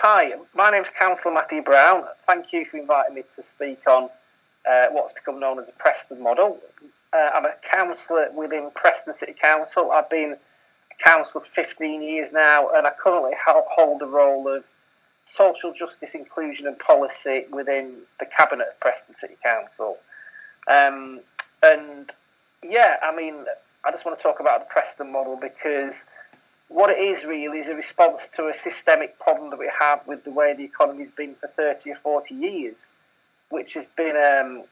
Hi, my name's Councillor Matthew Brown. Thank you for inviting me to speak on uh, what's become known as the Preston model. Uh, I'm a councillor within Preston City Council. I've been a councillor for 15 years now, and I currently hold the role of social justice, inclusion, and policy within the cabinet of Preston City Council. Um, and yeah, I mean, I just want to talk about the Preston model because what it is really is a response to a systemic problem that we have with the way the economy's been for 30 or 40 years, which has been um,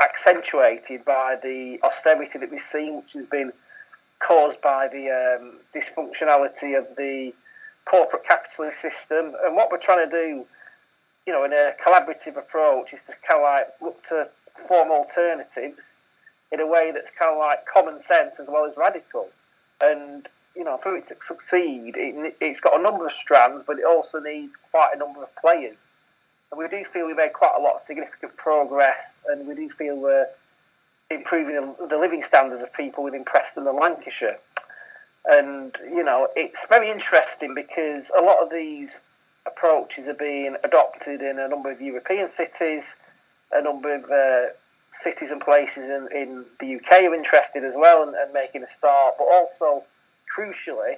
accentuated by the austerity that we've seen, which has been caused by the um, dysfunctionality of the corporate capitalist system. And what we're trying to do, you know, in a collaborative approach, is to kind of like look to form alternatives in a way that's kind of like common sense as well as radical. And you know, for it to succeed, it, it's got a number of strands, but it also needs quite a number of players. And we do feel we made quite a lot of significant progress, and we do feel we're improving the living standards of people within Preston and Lancashire. And, you know, it's very interesting because a lot of these approaches are being adopted in a number of European cities, a number of uh, cities and places in, in the UK are interested as well and, and making a start, but also crucially,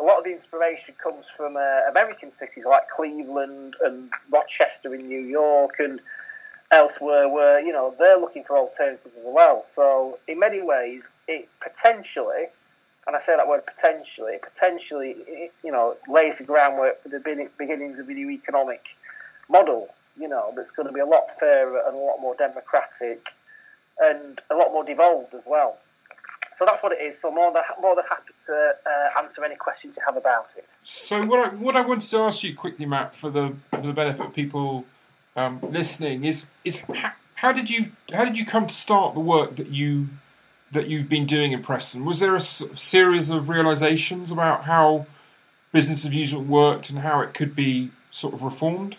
a lot of the inspiration comes from uh, American cities like Cleveland and Rochester in New York and elsewhere, where you know they're looking for alternatives as well. So in many ways, it potentially, and I say that word potentially, potentially, it, you know, lays the groundwork for the beginnings of a new economic model. You know, that's going to be a lot fairer and a lot more democratic and a lot more devolved as well. So that's what it is. So more more than happy to uh, answer any questions you have about it. So what I, what I wanted to ask you quickly, Matt, for the for the benefit of people um, listening, is is how, how, did you how did you come to start the work that you that you've been doing in Preston? Was there a series of realizations about how business as usual worked and how it could be sort of reformed?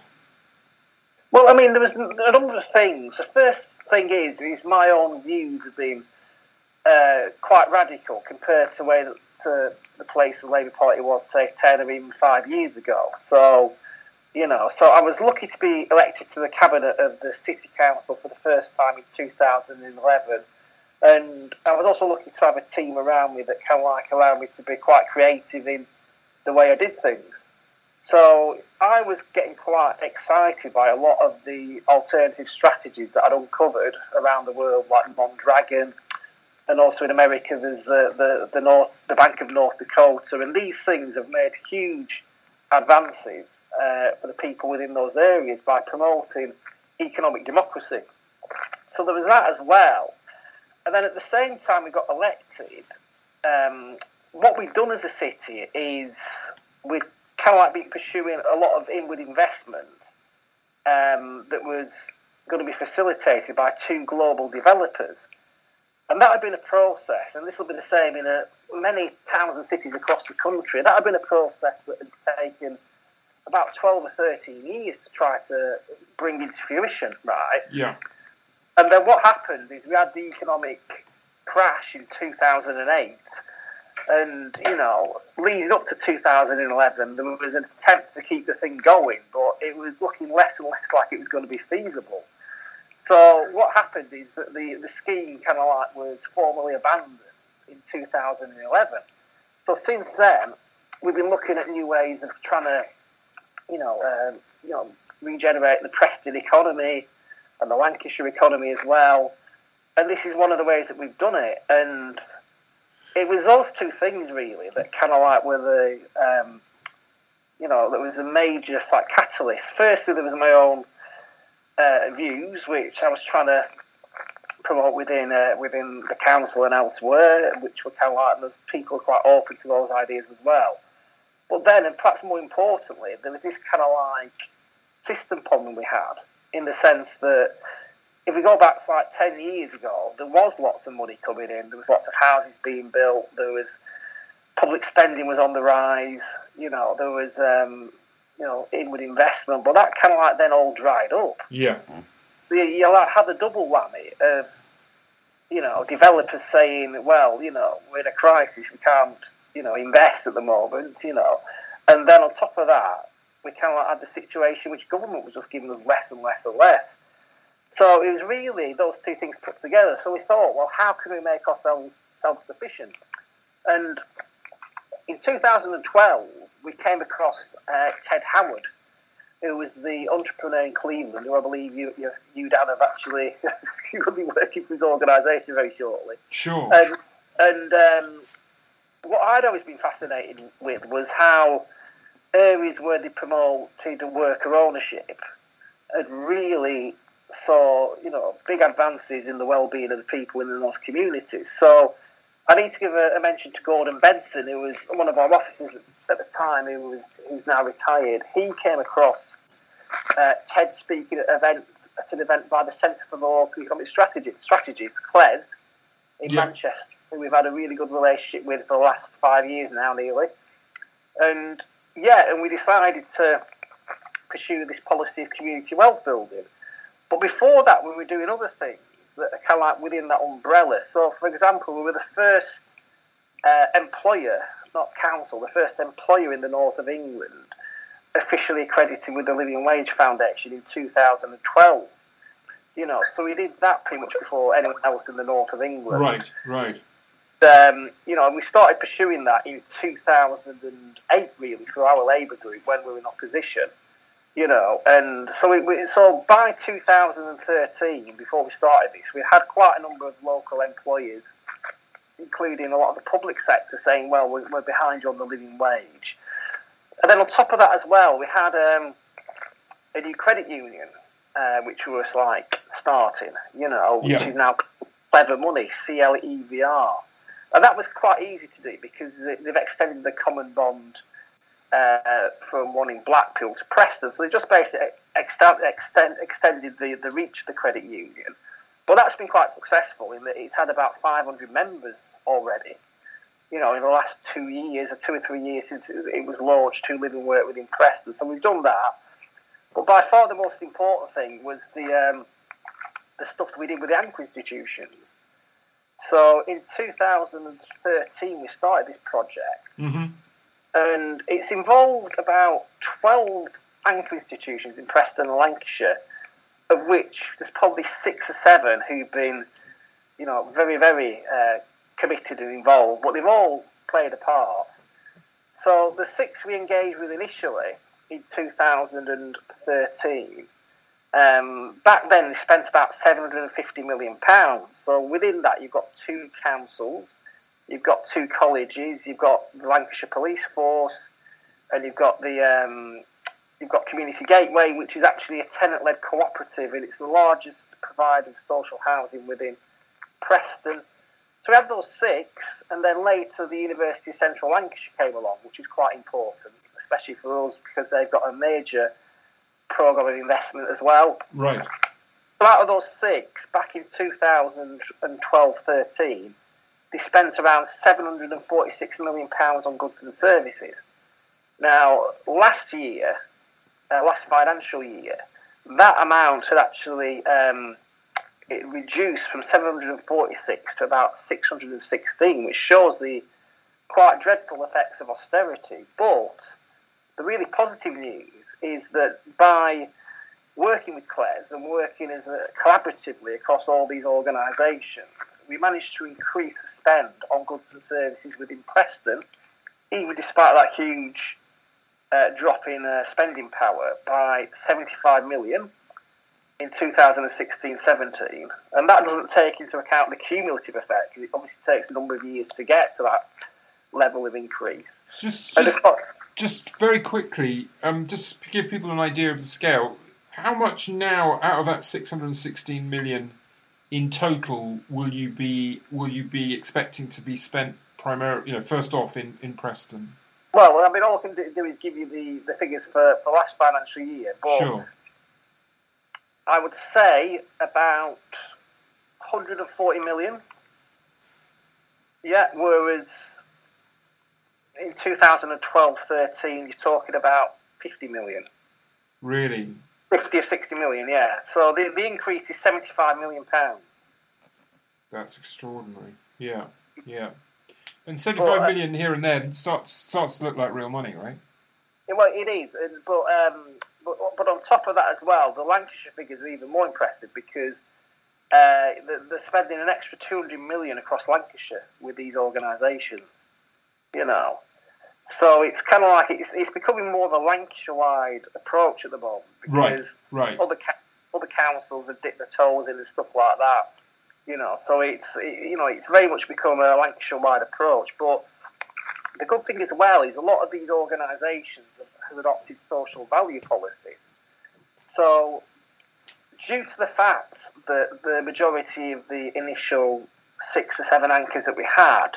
Well, I mean, there was a number of things. The first thing is, is my own views have been uh, quite radical compared to where to the place the Labour Party was, say, 10 or even five years ago. So, you know, so I was lucky to be elected to the cabinet of the City Council for the first time in 2011. And I was also lucky to have a team around me that kind of like allowed me to be quite creative in the way I did things. So I was getting quite excited by a lot of the alternative strategies that I'd uncovered around the world, like Mondragon, and also in America there's the, the, the North, the Bank of North Dakota, and these things have made huge advances uh, for the people within those areas by promoting economic democracy. So there was that as well. And then at the same time we got elected, um, what we've done as a city is we've kind of like been pursuing a lot of inward investment um, that was going to be facilitated by two global developers. And that had been a process, and this will be the same in a, many towns and cities across the country. That had been a process that had taken about 12 or 13 years to try to bring into fruition, right? Yeah. And then what happened is we had the economic crash in 2008. And, you know, leading up to 2011, there was an attempt to keep the thing going, but it was looking less and less like it was going to be feasible. So what happened is that the, the scheme kind of like was formally abandoned in 2011. So since then, we've been looking at new ways of trying to, you know, um, you know, regenerate the Preston economy and the Lancashire economy as well. And this is one of the ways that we've done it. And it was those two things really that kind of like were the, um, you know, that was a major like catalyst. Firstly, there was my own uh, views, which I was trying to promote within uh, within the council and elsewhere, which were kind of like those people quite open to those ideas as well. But then, and perhaps more importantly, there was this kind of like system problem we had in the sense that if we go back to like 10 years ago, there was lots of money coming in, there was lots of houses being built, there was public spending was on the rise, you know, there was um, you know, inward investment, but that kind of like then all dried up. Yeah. So you, you like had the double whammy of, you know, developers saying, well, you know, we're in a crisis, we can't, you know, invest at the moment, you know, and then on top of that, we kind of had the situation which government was just giving us less and less and less. So it was really those two things put together. So we thought, well, how can we make ourselves self-sufficient? And in 2012, we came across uh, Ted Howard, who was the entrepreneur in Cleveland, who I believe you, you, you Dan, have actually, you will be working for his organisation very shortly. Sure. And, and um, what I'd always been fascinated with was how areas where they promoted worker ownership had really saw, you know, big advances in the well-being of the people in those communities. So I need to give a, a, mention to Gordon Benson, who was one of our officers at the time, who was who's now retired. He came across uh, Ted speaking at, event, at an event by the Centre for Local Economic Strategy, Strategy for CLES, in yeah. Manchester, who we've had a really good relationship with for the last five years now, nearly. And yeah, and we decided to pursue this policy of community wealth building. But before that, we were doing other things that are kind of like within that umbrella. So, for example, we were the first uh, employer, not council, the first employer in the north of England officially accredited with the Living Wage Foundation in 2012. You know, so we did that pretty much before anyone else in the north of England. Right, right. Um, you know, and we started pursuing that in 2008, really, through our Labour group when we were in opposition you know, and so we, we, so by 2013, before we started this, we had quite a number of local employers, including a lot of the public sector, saying, "Well, we're, we're behind you on the living wage." And then on top of that as well, we had um, a new credit union, uh, which was like starting, you know, which yeah. is now CLEVR Money, C L E V R, and that was quite easy to do because they've extended the common bond uh, from one in Blackpool to Preston. So they just basically extend, extend, extended the, the reach of the credit union. But that's been quite successful in that it's had about 500 members already. You know, in the last two years or two or three years since it was launched to live and work within Preston. So we've done that. But by far the most important thing was the um, the stuff that we did with the anchor institutions. So in 2013 we started this project. Mm-hmm and it's involved about 12 anchor institutions in Preston and Lancashire, of which there's probably six or seven who've been, you know, very, very uh, committed and involved, but they've all played a part. So the six we engaged with initially in 2013, um, back then they spent about 750 million pounds. So within that, you've got two councils, you've got two colleges, you've got the Lancashire Police Force, and you've got the um, you've got Community Gateway, which is actually a tenant-led cooperative, and it's the largest provider of social housing within Preston. So we had those six, and then later the University of Central Lancashire came along, which is quite important, especially for us because they've got a major programme of investment as well. Right. So out of those six, back in 2012-13, they spent around £746 million on goods and services. Now, last year, uh, last financial year, that amount had actually um, it reduced from 746 to about 616, which shows the quite dreadful effects of austerity. But the really positive news is that by working with CLES and working as a, collaboratively across all these organisations, we managed to increase the spend on goods and services within Preston, even despite that huge uh, drop in uh, spending power by 75 million in 2016-17, and that doesn't take into account the cumulative effect because it obviously takes a number of years to get to that level of increase. Just, just, just very quickly, um, just to give people an idea of the scale. How much now out of that 616 million in total will you be will you be expecting to be spent primarily? You know, first off in, in Preston. Well, I mean, all I can do is give you the, the figures for, for last financial year. But sure. I would say about 140 million. Yeah, whereas in 2012 13, you're talking about 50 million. Really? 50 or 60 million, yeah. So the, the increase is 75 million pounds. That's extraordinary. Yeah, yeah. And seventy-five well, uh, million here and there starts starts to look like real money, right? well, it is, but, um, but but on top of that as well, the Lancashire figures are even more impressive because uh, they're spending an extra 200 million across Lancashire with these organisations. You know, so it's kind of like it's, it's becoming more of a Lancashire-wide approach at the moment because right, right. other other councils have dipped their toes in and stuff like that. You know, so it's it, you know it's very much become a Lancashire-wide approach. But the good thing as well is a lot of these organisations have, have adopted social value policies. So due to the fact that the majority of the initial six or seven anchors that we had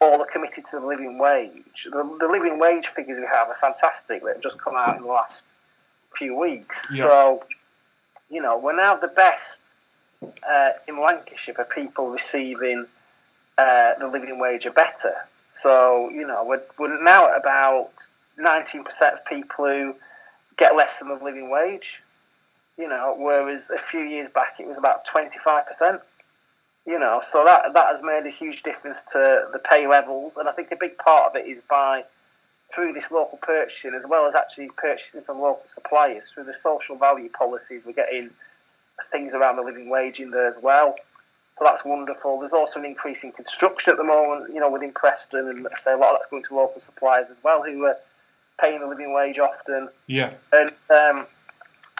all are committed to the living wage. The, the living wage figures we have are fantastic. They've just come out in the last few weeks. So, you know, we're now the best uh, in Lancashire for people receiving uh, the living wage or better. So, you know, we're, we're now at about 19% of people who get less than the living wage. You know, whereas a few years back it was about 25%. You know, so that that has made a huge difference to the pay levels, and I think a big part of it is by through this local purchasing as well as actually purchasing from local suppliers through the social value policies. We're getting things around the living wage in there as well. So that's wonderful. There's also an increase in construction at the moment, you know, within Preston, and I say a lot of that's going to local suppliers as well, who are paying the living wage often. Yeah. And um,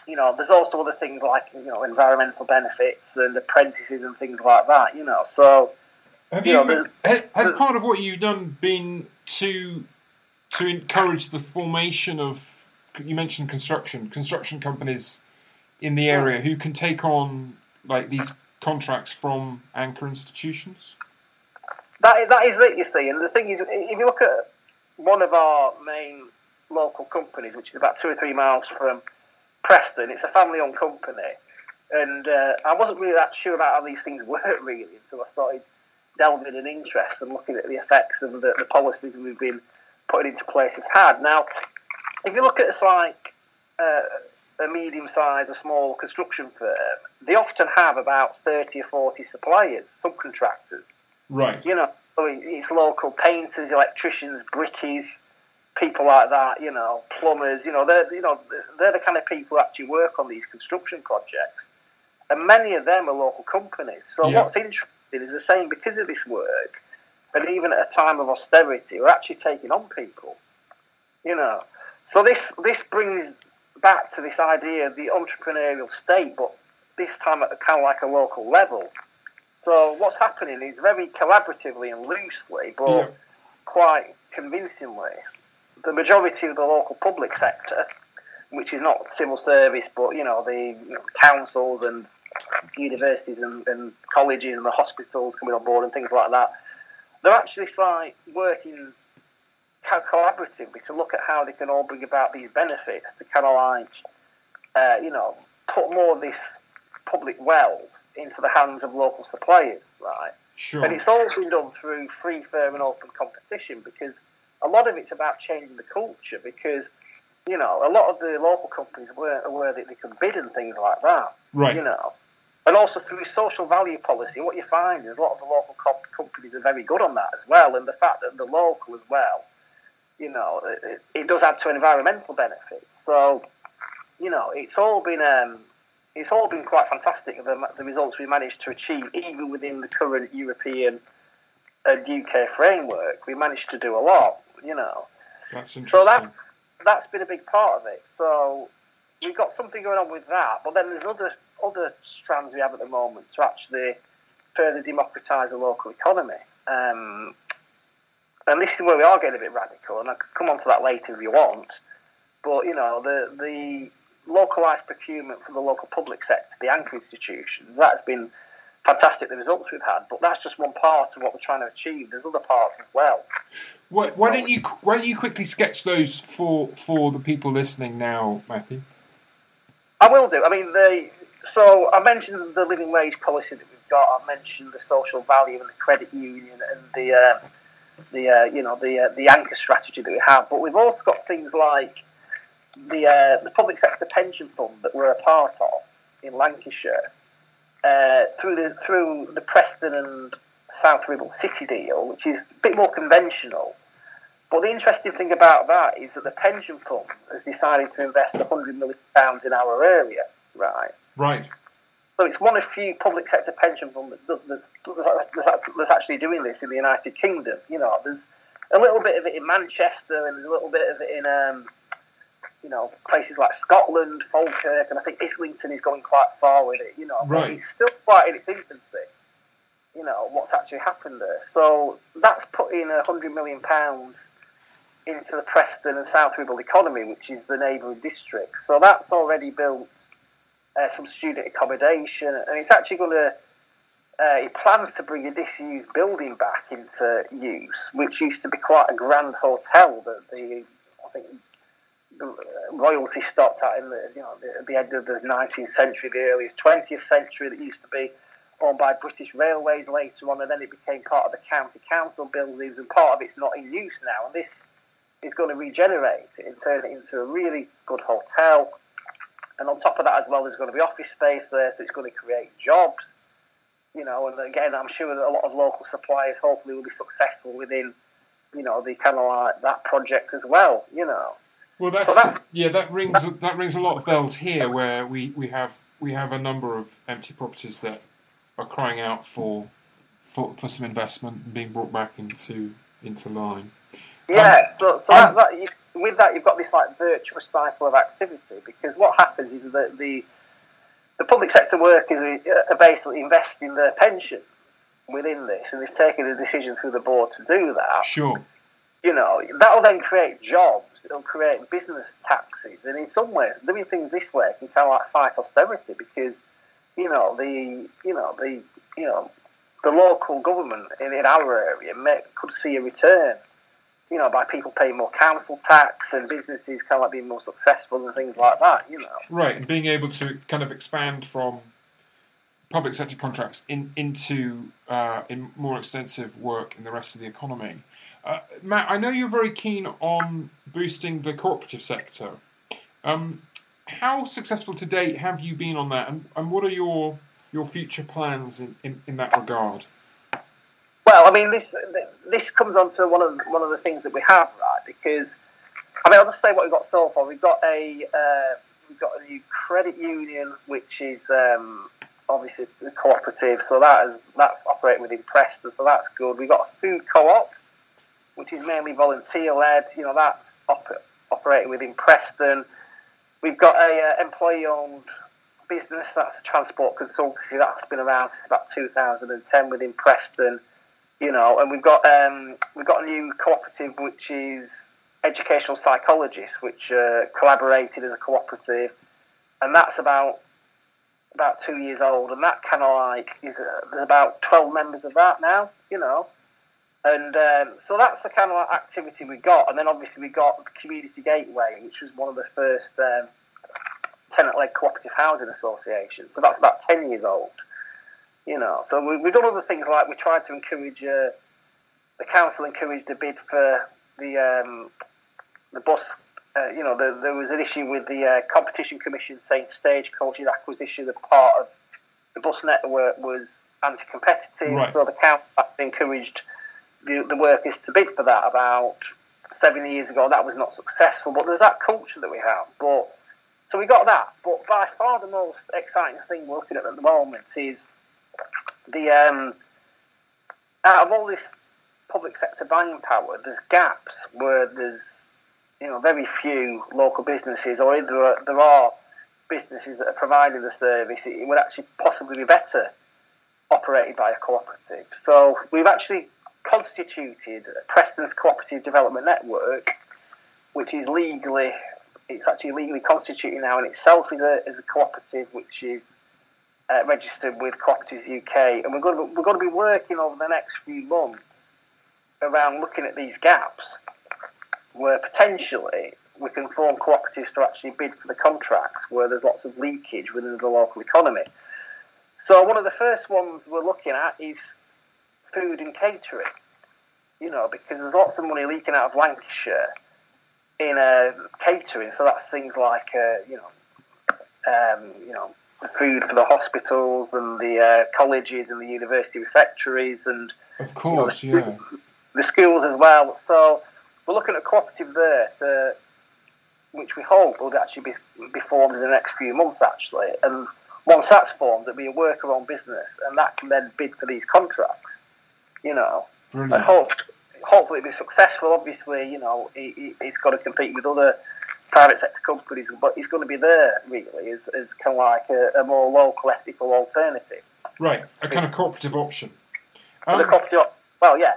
you know, there's also other things like you know environmental benefits and apprentices and things like that. You know, so have you, you know, has part of what you've done been to to encourage the formation of you mentioned construction construction companies in the area who can take on like these contracts from anchor institutions? That is, that is it, you see. And the thing is, if you look at one of our main local companies, which is about two or three miles from Preston. It's a family-owned company, and uh, I wasn't really that sure about how these things work really until I started delving in interest and looking at the effects of the, the policies we've been putting into place have had. Now, if you look at it's like uh, a medium-sized, a small construction firm, they often have about thirty or forty suppliers, subcontractors. Right. You know, it's local painters, electricians, brickies people like that, you know, plumbers, you know, they're you know they're the kind of people who actually work on these construction projects, and many of them are local companies. So yeah. what's interesting is they're saying because of this work, and even at a time of austerity, we're actually taking on people, you know. So this this brings back to this idea of the entrepreneurial state, but this time at a kind of like a local level. So what's happening is very collaboratively and loosely, but yeah. quite convincingly, the majority of the local public sector, which is not civil service, but you know the you know, councils and universities and, and, colleges and the hospitals coming on board and things like that, they're actually like working collaboratively to look at how they can all bring about these benefits to kind of like, uh, you know, put more of this public wealth into the hands of local suppliers, right? Sure. And it's all been done through free, fair, and open competition because a lot of it's about changing the culture because you know a lot of the local companies weren't aware that they could bid and things like that. Right. You know, and also through social value policy, what you find is a lot of the local comp- companies are very good on that as well, and the fact that the local as well, you know, it, it does add to environmental benefits. So, you know, it's all been um, it's all been quite fantastic the, the results we managed to achieve, even within the current European and UK framework. We managed to do a lot you know. That's interesting. So that, that's been a big part of it. So we've got something going on with that, but then there's other other strands we have at the moment to actually further democratise the local economy. Um, and this is where we are getting a bit radical, and I could come on to that later if you want. But you know, the the localised procurement for the local public sector, the anchor institutions, that's been fantastic the results we've had, but that's just one part of what we're trying to achieve. There's other parts as well. Why, why don't you Why don't you quickly sketch those for for the people listening now, Matthew? I will do. I mean, the so I mentioned the living wage policy that we've got. I mentioned the social value and the credit union and the uh, the uh, you know the uh, the anchor strategy that we have. But we've also got things like the uh, the public sector pension fund that we're a part of in Lancashire uh, through the through the Preston and South Ribble City deal, which is a bit more conventional. But the interesting thing about that is that the pension fund has decided to invest £100 million in our area, right? Right. So it's one of few public sector pension funds that's, that's, that's actually doing this in the United Kingdom. You know, there's a little bit of it in Manchester and there's a little bit of it in, um, you know, places like Scotland, Falkirk, and I think Islington is going quite far with it. You know, right. but it's still quite in its infancy. You know what's actually happened there. So that's putting a hundred million pounds into the Preston and South Ribble economy, which is the neighbouring district. So that's already built uh, some student accommodation, and it's actually going to. Uh, it plans to bring a disused building back into use, which used to be quite a grand hotel that the I think royalty stopped at in the you know the, the end of the 19th century, the earliest 20th century. That used to be owned by British Railways later on, and then it became part of the county council buildings, and part of it's not in use now. And this is going to regenerate it and turn it into a really good hotel. And on top of that, as well, there's going to be office space there, so it's going to create jobs. You know, and again, I'm sure that a lot of local suppliers hopefully will be successful within, you know, the kind of like that project as well. You know. Well, that's, so that's yeah, that rings that rings a lot of bells here, where we, we have we have a number of empty properties that are crying out for for, for some investment and being brought back into into line. Yeah, um, so, so that, that you, with that you've got this like virtuous cycle of activity because what happens is that the the public sector workers are basically investing their pensions within this, and they've taken a decision through the board to do that. Sure. You know, that'll then create jobs. It'll create business taxes, and in some ways, doing things this way can kind of like fight austerity because, you know, the you know the you know the local government in, in our area may, could see a return you know, by people paying more council tax and businesses kind of like being more successful and things like that, you know. Right, and being able to kind of expand from public sector contracts in, into uh, in more extensive work in the rest of the economy. Uh, Matt, I know you're very keen on boosting the cooperative sector. Um, how successful to date have you been on that, and, and what are your your future plans in, in, in that regard? Well, I mean, this this comes on to one of one of the things that we have, right? Because I mean, I'll just say what we've got so far. We've got a uh, we've got a new credit union, which is um, obviously the cooperative, so that is that's operating within Preston, so that's good. We've got a food co-op, which is mainly volunteer led. You know, that's op- operating within Preston. We've got a uh, employee owned business that's a transport consultancy that's been around since about 2010 within Preston you know, and we've got um, we've got a new cooperative which is educational psychologists, which uh, collaborated as a cooperative, and that's about about two years old, and that kind of like is uh, there's about twelve members of that now, you know, and um, so that's the kind of activity we got, and then obviously we got Community Gateway, which was one of the first um, tenant-led cooperative housing associations, so that's about ten years old. You know, so we, have done other things like we tried to encourage uh, the council encouraged a bid for the um, the bus. Uh, you know, the, there was an issue with the uh, competition commission saying Stagecoach's acquisition of part of the bus network was anti-competitive. Right. So the council encouraged the, the is to bid for that about seven years ago. That was not successful, but there's that culture that we have. But so we got that. But by far the most exciting thing we're looking at at the moment is the um, out of all this public sector buying power, there's gaps where there's you know very few local businesses, or there are, there are businesses that are providing the service. It would actually possibly be better operated by a cooperative. So we've actually constituted Preston's Cooperative Development Network, which is legally, it's actually legally constituted now in itself as a, as a cooperative, which is uh, registered with Cooperatives UK, and we're going, to, we're going to be working over the next few months around looking at these gaps where potentially we can form cooperatives to actually bid for the contracts where there's lots of leakage within the local economy. So one of the first ones we're looking at is food and catering. You know, because there's lots of money leaking out of Lancashire in uh, catering. So that's things like, uh, you know, um, you know, food for the hospitals and the uh, colleges and the university refectories and of course, you know, the, yeah, the schools as well. So we're looking at a cooperative there, to, which we hope will actually be, be formed in the next few months, actually. And once that's formed, it'll be a worker-owned business, and that can then bid for these contracts. You know, Brilliant. and hope, hopefully it'll be successful. Obviously, you know, he, he's got to compete with other private sector companies, but he's going to be there really as, as kind of like a, a more local, ethical alternative. Right, a kind of cooperative option. Um, cooperative, well, yeah.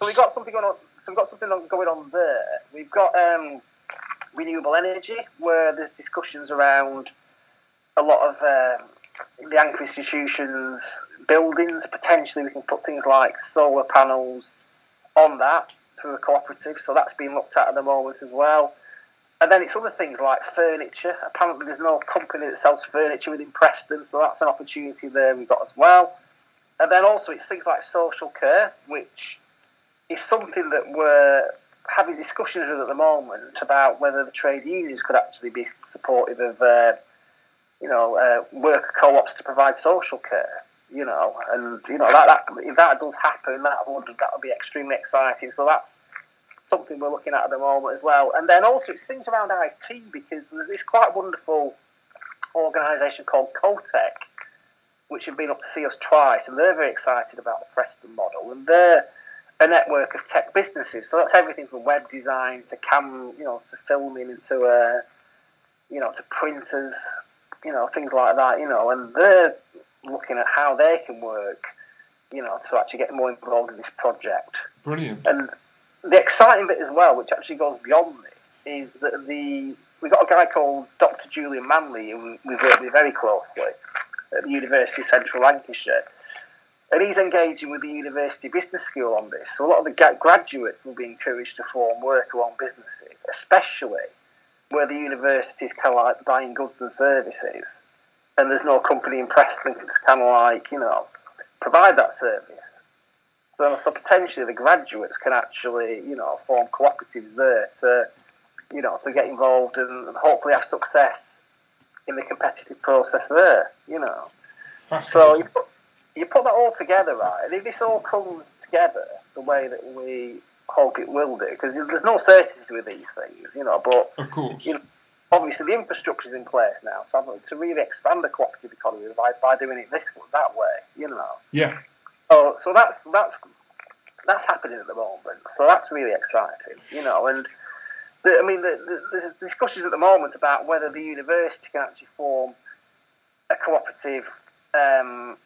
So we've got something going on. So we've got something going on there. We've got um, renewable energy, where there's discussions around a lot of um, the anchor institutions' buildings. Potentially, we can put things like solar panels on that through a cooperative. So that's being looked at at the moment as well. And then it's other things like furniture. Apparently, there's no company that sells furniture within Preston, so that's an opportunity there we've got as well. And then also it's things like social care, which is something that we're having discussions with at the moment about whether the trade unions could actually be supportive of, uh, you know, uh, worker co-ops to provide social care. You know, and you know that, that if that does happen, that would that would be extremely exciting. So that's something we're looking at at the moment as well. And then also it's things around IT because there's this quite wonderful organisation called CoTech, which have been up to see us twice, and they're very excited about the Preston model, and they're a network of tech businesses. So that's everything from web design to cam, you know, to filming and to uh, you know, to printers, you know, things like that, you know, and they're looking at how they can work, you know, to actually get more involved in this project. brilliant. And the exciting bit as well, which actually goes beyond this, is that the we've got a guy called Dr. Julian Manley, who we've worked with very closely at the University of Central Lancashire. And he's engaging with the University Business School on this. So a lot of the graduates will be encouraged to form worker-owned businesses, especially where the university is kind of like buying goods and services, and there's no company in Preston that's kind of like, you know, provide that service. So, so potentially the graduates can actually, you know, form cooperatives there to, you know, to get involved and hopefully have success in the competitive process there, you know. So you put, you put that all together, right? And if this all comes together the way that we hope it will do, because there's no certainty with these things, you know, but of course. you know, obviously the infrastructure is in place now, so to really expand the cooperative economy by, by doing it this that way, you know. Yeah. So, so that's that's that's happening at the moment. So that's really exciting, you know. And the, I mean, the, the, there's discussions at the moment about whether the university can actually form a cooperative um,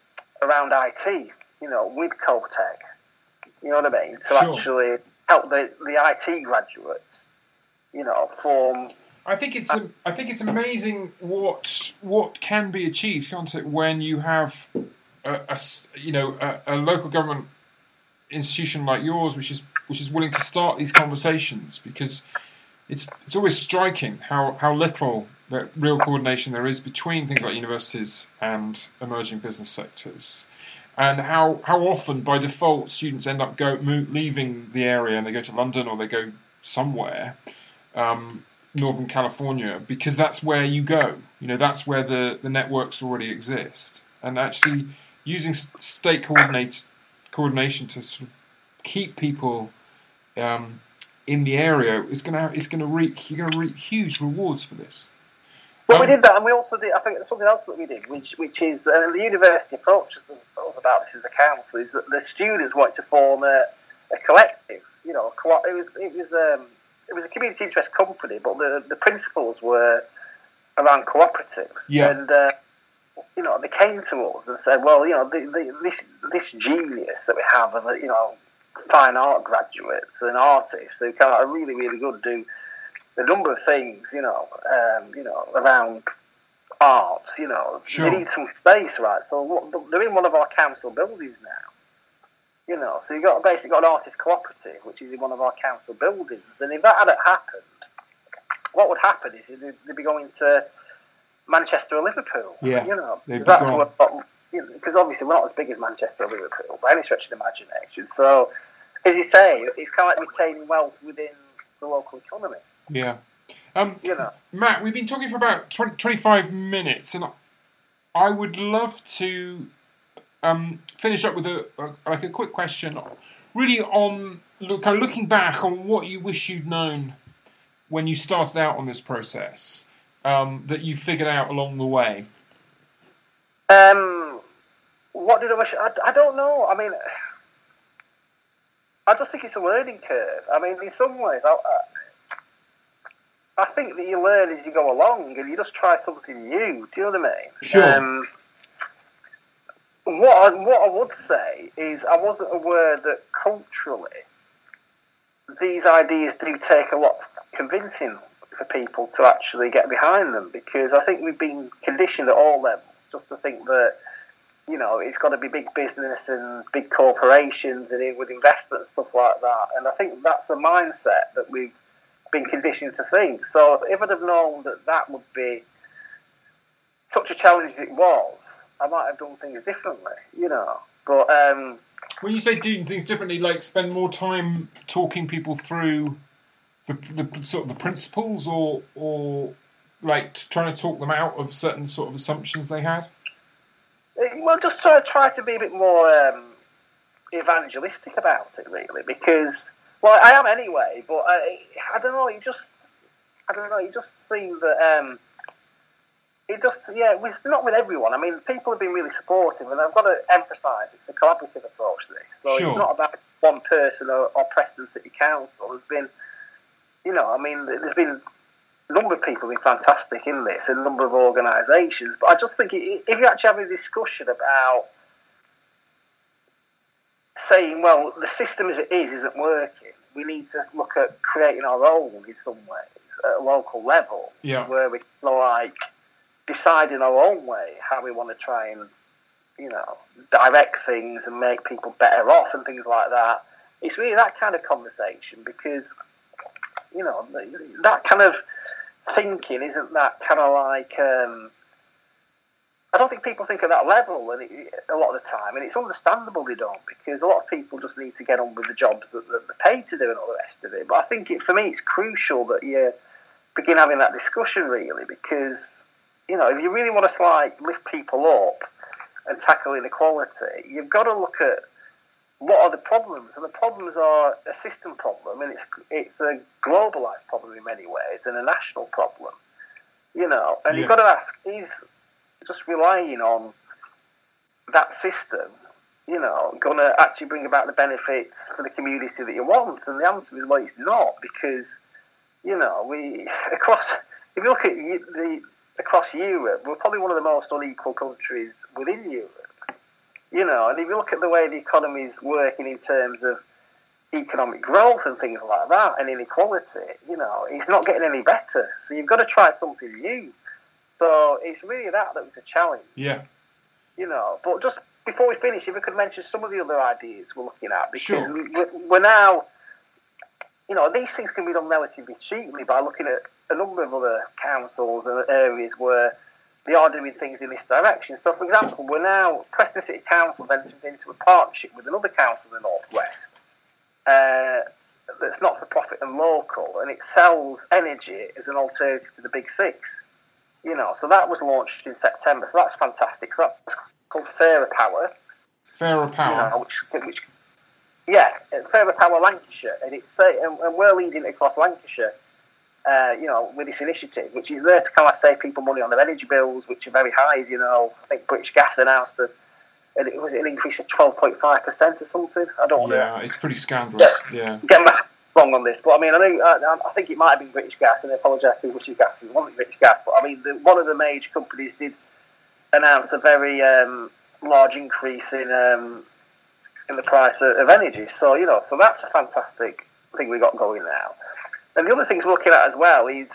around IT, you know, with CoTech. You know what I mean? To Sure. actually help the, the IT graduates, you know, form I think it's I think it's amazing what what can be achieved, can't it? When you have a, a you know a, a local government institution like yours, which is which is willing to start these conversations, because it's it's always striking how how little real coordination there is between things like universities and emerging business sectors. And how, how often, by default, students end up go mo- leaving the area and they go to London or they go somewhere, um, Northern California, because that's where you go. You know, that's where the, the networks already exist. And actually using state coordinate, coordination to sort of keep people um, in the area is going to it's going to reap you're going to reap huge rewards for this. Well, we Um, did that, and we also did. I think there's something else that we did, which which is uh, the university approached us us about this as a council. Is that the students wanted to form a, a collective. You know, a co- it was it was um, it was a community interest company, but the the principles were around cooperative. Yeah. And uh, you know, they came to us and said, well, you know, the, the, this this genius that we have of you know fine art graduates and artists who kind of are really really good do a number of things, you know, um, you know, around arts, you know, Sure. they need some space, right? So what- they're in one of our council buildings now, you know. So you got basically got an artist cooperative, which is in one of our council buildings, and if that hadn't happened, what would happen is they'd, they'd be going to Manchester or Liverpool, Yeah, you know, they'd be that's gone. what. Because obviously we're not as big as Manchester or Liverpool by any stretch of the imagination. So, as you say, it's kind of like retaining wealth within the local economy. Yeah. Um, You know. Matt, we've been talking for about 20, 25 minutes, and I would love to um, finish up with a, a like a quick question, really on look, kind of looking back on what you wish you'd known when you started out on this process um, that you figured out along the way? Um, what did I wish? I, I don't know. I mean, I just think it's a learning curve. I mean, in some ways, I, I think that you learn as you go along, and you just try something new. Do you know what I mean? Sure. Um, what I, what I would say is, I wasn't aware that culturally these ideas do take a lot of convincing for people to actually get behind them because I think we've been conditioned at all levels just to think that you know it's got to be big business and big corporations and with investment and stuff like that. And I think that's the mindset that we've been conditioned to think. So if I'd have known that that would be such a challenge as it was, I might have done things differently. You know, but. Um, when you say doing things differently, like spend more time talking people through the, the sort of the principles, or or like trying to talk them out of certain sort of assumptions they had. Uh, well, just try try to be a bit more um, evangelistic about it, really, because well, I am anyway. But I, I don't know. You just I don't know. You just seem that. Um, it just, yeah, it's not with everyone. I mean, people have been really supportive, and I've got to emphasise it's a collaborative approach to this. So sure. it's not about one person or, or Preston City Council. There's been, you know, I mean, there's been a number of people have been fantastic in this, a number of organisations. But I just think if you actually have a discussion about saying, well, the system as it is isn't working, we need to look at creating our own in some ways at a local level, yeah. where we like decide in our own way how we want to try and, you know, direct things and make people better off and things like that. It's really that kind of conversation because, you know, that kind of thinking isn't that kind of like. Um, I don't think people think at that level and it, a lot of the time, and it's understandable they don't because a lot of people just need to get on with the jobs that, that they're paid to do and all the rest of it. But I think it, for me, it's crucial that you begin having that discussion really because you know, if you really want to like lift people up and tackle inequality, you've got to look at what are the problems, and the problems are a system problem, and it's it's a globalized problem in many ways, and a national problem. You know, and yeah. you've got to ask: is just relying on that system, you know, going to actually bring about the benefits for the community that you want? And the answer is, well, it's not, because you know, we across. If you look at the across Europe, we're probably one of the most unequal countries within Europe. You know, and if you look at the way the economy is working in terms of economic growth and things like that, and inequality, you know, it's not getting any better. So you've got to try something new. So it's really that that was a challenge. Yeah. You know, but just before we finish, if we could mention some of the other ideas we're looking at, because sure. we're now, you know, these things can be done relatively cheaply by looking at a number of other councils and areas where they are doing things in this direction. So, for example, we're now, Preston City Council entered into a partnership with another council in the Northwest uh, that's not for profit and local, and it sells energy as an alternative to the Big Six. You know, so that was launched in September, so that's fantastic. So that's called Fairer Power. Fairer Power. You know, which, which, yeah, Fairer Power Lancashire, and it's and, and we're leading across Lancashire uh, you know, with this initiative, which is there to kind of save people money on their energy bills, which are very high. As you know, I think British Gas announced that it was an increase of twelve point five percent or something. I don't. Know. Yeah, it's pretty scandalous. Yeah, yeah. get wrong on this, but I mean, I know I, I, think it might have been British Gas, and I apologise to British Gas it wasn't British Gas, but I mean, the, one of the major companies did announce a very um, large increase in um, in the price of, of energy. So you know, so that's a fantastic thing we got going now. And the other things we're looking at as well is,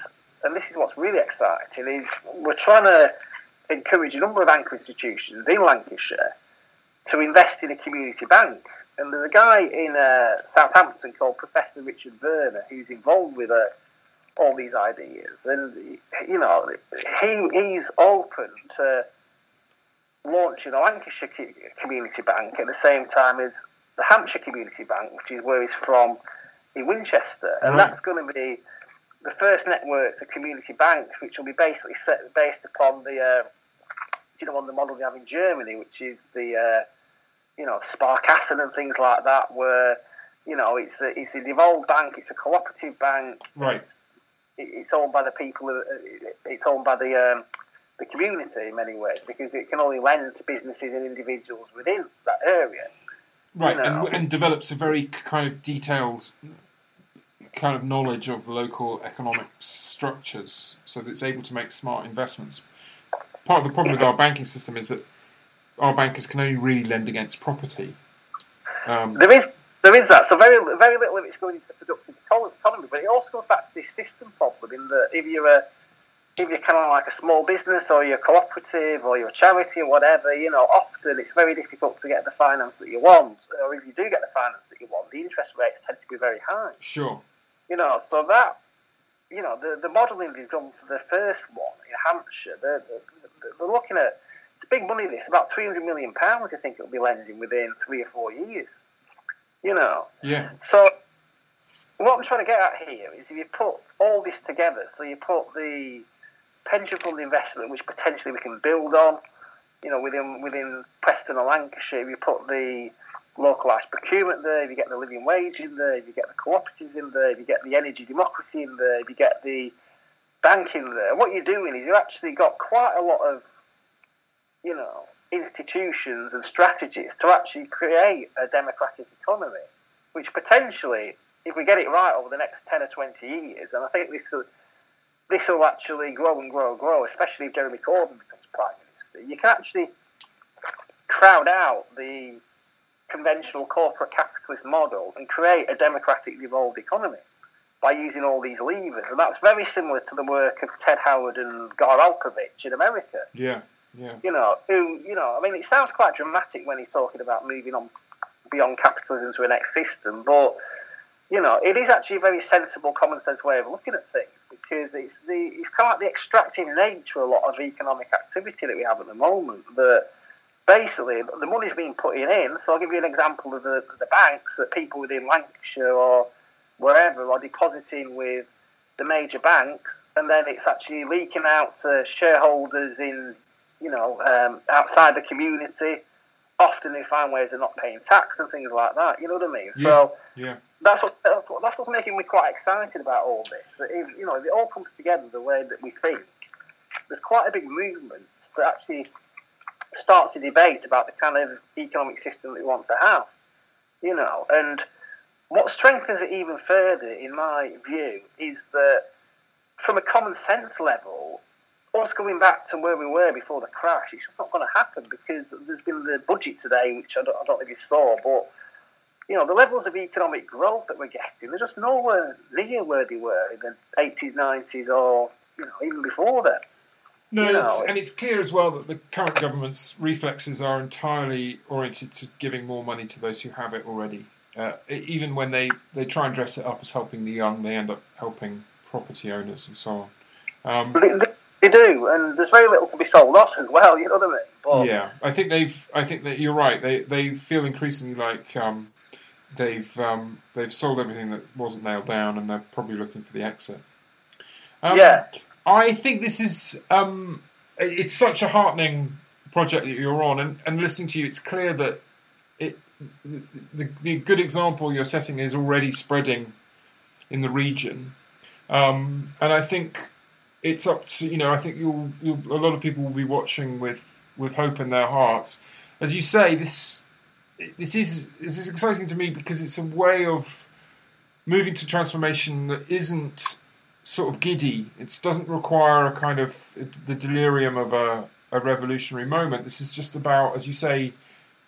and this is what's really exciting, is we're trying to encourage a number of anchor institutions in Lancashire to invest in a community bank. And there's a guy in uh, Southampton called Professor Richard Werner who's involved with uh, all these ideas. And, you know, he, he's open to launching a Lancashire community bank at the same time as the Hampshire Community Bank, which is where he's from in Winchester, and right. that's going to be the first networks of community banks, which will be basically set, based upon the, uh, you know, on the model they have in Germany, which is the, uh, you know, Sparkassen and things like that, where You know, it's a, it's a devolved bank. It's a cooperative bank. Right. It's owned by the people. uh, It's owned by the um, the community in many ways because it can only lend to businesses and individuals within that area. Right, You know. and, and develops a very kind of detailed kind of knowledge of the local economic structures so that it's able to make smart investments. Part of the problem with our banking system is that our bankers can only really lend against property. Um, There is there is that. So very very little of it's going into the productive economy, but it also goes back to this system problem in that if you're a if you're kind of like a small business or you're cooperative or you're a charity or whatever, you know, often it's very difficult to get the finance that you want. Or if you do get the finance that you want, the interest rates tend to be very high. sure. You know, so that you know the the modelling they've done for the first one in Hampshire, they're, they're, they're looking at it's big money. This about three hundred million pounds. I think it'll be lending within three or four years. You know, Yeah. so what I'm trying to get at here is if you put all this together, so you put the pension fund investment, which potentially we can build on, you know, within within Preston or Lancashire, you put the localised procurement there, if you get the living wage in there, if you get the cooperatives in there, if you get the energy democracy in there, if you get the banking there, what you're doing is you've actually got quite a lot of, you know, institutions and strategies to actually create a democratic economy, which potentially, if we get it right over the next 10 or 20 years, and I think this will, this will actually grow and grow and grow, especially if Jeremy Corbyn becomes Prime Minister, you can actually crowd out the conventional corporate capitalist model and create a democratic devolved economy by using all these levers. And that's very similar to the work of Ted Howard and Gar Alperovitz in America Yeah. Yeah. you know, who, you know, I mean, it sounds quite dramatic when he's talking about moving on beyond capitalism to a next system, but, you know, it is actually a very sensible, common sense way of looking at things because it's the it's kind of like the extractive nature of a lot of economic activity that we have at the moment that basically the money's being put in. So I'll give you an example of the, the banks that people within Lancashire or wherever are depositing with the major banks, and then it's actually leaking out to shareholders in you know, um, outside the community. Often they find ways of not paying tax and things like that. You know what I mean? Yeah. So Yeah. that's what that's, what that's what's making me quite excited about all this. That if, you know, if it all comes together the way that we think, there's quite a big movement that actually starts a debate about the kind of economic system that we want to have. You know, and what strengthens it even further, in my view, is that from a common sense level, us going back to where we were before the crash, it's not going to happen because there's been the budget today, which I don't, I don't know if you saw, but you know the levels of economic growth that we're getting, they're just nowhere near where they were in the 80s, 90s, or you know even before then. No, You it's, know, and it's clear as well that the current government's reflexes are entirely oriented to giving more money to those who have it already. Uh, even when they, they try and dress it up as helping the young, they end up helping property owners and so on. Um, They, they- they do, and there's very little to be sold off as well. You know what I mean? But, yeah, I think they've. I think that you're right. They they feel increasingly like um, they've um, they've sold everything that wasn't nailed down, and they're probably looking for the exit. Um, Yeah. I think this is um, it's such a heartening project that you're on, and, and listening to you, it's clear that it the, the, good example you're setting is already spreading in the region, um, and I think it's up to you know I think you'll, you'll a lot of people will be watching with with hope in their hearts. As you say, this this is this is exciting to me because it's a way of moving to transformation that isn't sort of giddy. It doesn't require a kind of the delirium of a, a revolutionary moment. This is just about, as you say,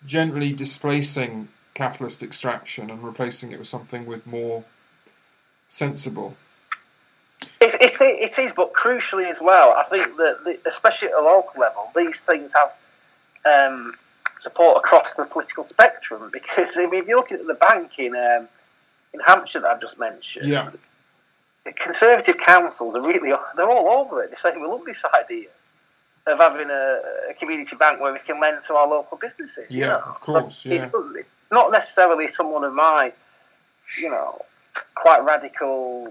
gently displacing capitalist extraction and replacing it with something with more sensible. It, it, it is, but crucially as well, I think that, the, especially at a local level, these things have um, support across the political spectrum. Because I mean, if you're looking at the bank in um, in Hampshire that I've just mentioned, Yeah, Conservative councils are really they're all over it. They're saying we love this idea of having a, a community bank where we can lend to our local businesses. you Yeah, know. of course, But yeah. It's it's not necessarily someone of my, you know, quite radical,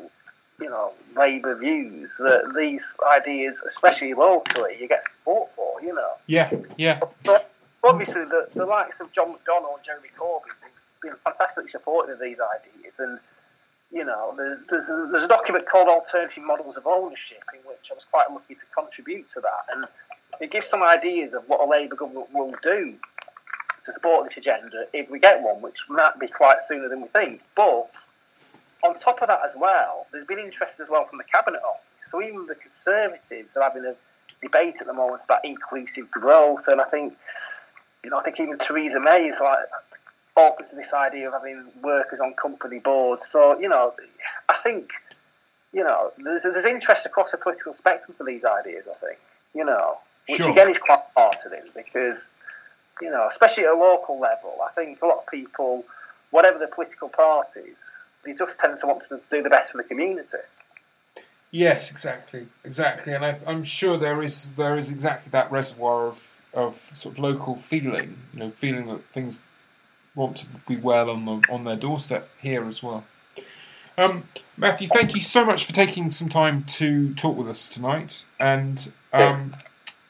you know, Labour views that these ideas, especially locally, you get support for. You know. yeah, yeah, But obviously, the, the likes of John McDonnell and Jeremy Corbyn, have been fantastically supportive of these ideas. And, you know, there's, there's, a, there's a document called Alternative Models of Ownership in which I was quite lucky to contribute to that. And it gives some ideas of what a Labour government will do to support this agenda if we get one, which might be quite sooner than we think. But on top of that as well, there's been interest as well from the Cabinet Office. So even the Conservatives are having a debate at the moment about inclusive growth, and I think, you know, I think even Theresa May is like open to this idea of having workers on company boards. So you know, I think, you know, there's, there's interest across the political spectrum for these ideas. I think, you know, which Sure. again is quite heartening because, you know, especially at a local level, I think a lot of people, whatever the political parties, they just tend to want to do the best for the community. Yes, exactly, exactly, and I, I'm sure there is there is exactly that reservoir of of sort of local feeling, you know, feeling that things want to be well on the on their doorstep here as well. Um, Matthew, thank you so much for taking some time to talk with us tonight, and um,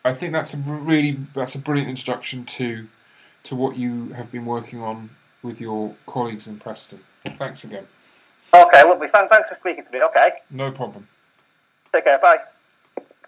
I think that's a really that's a brilliant introduction to to what you have been working on with your colleagues in Preston. Thanks again. Okay, lovely. Thanks, thanks for speaking to me. Okay, No problem. take care. Bye.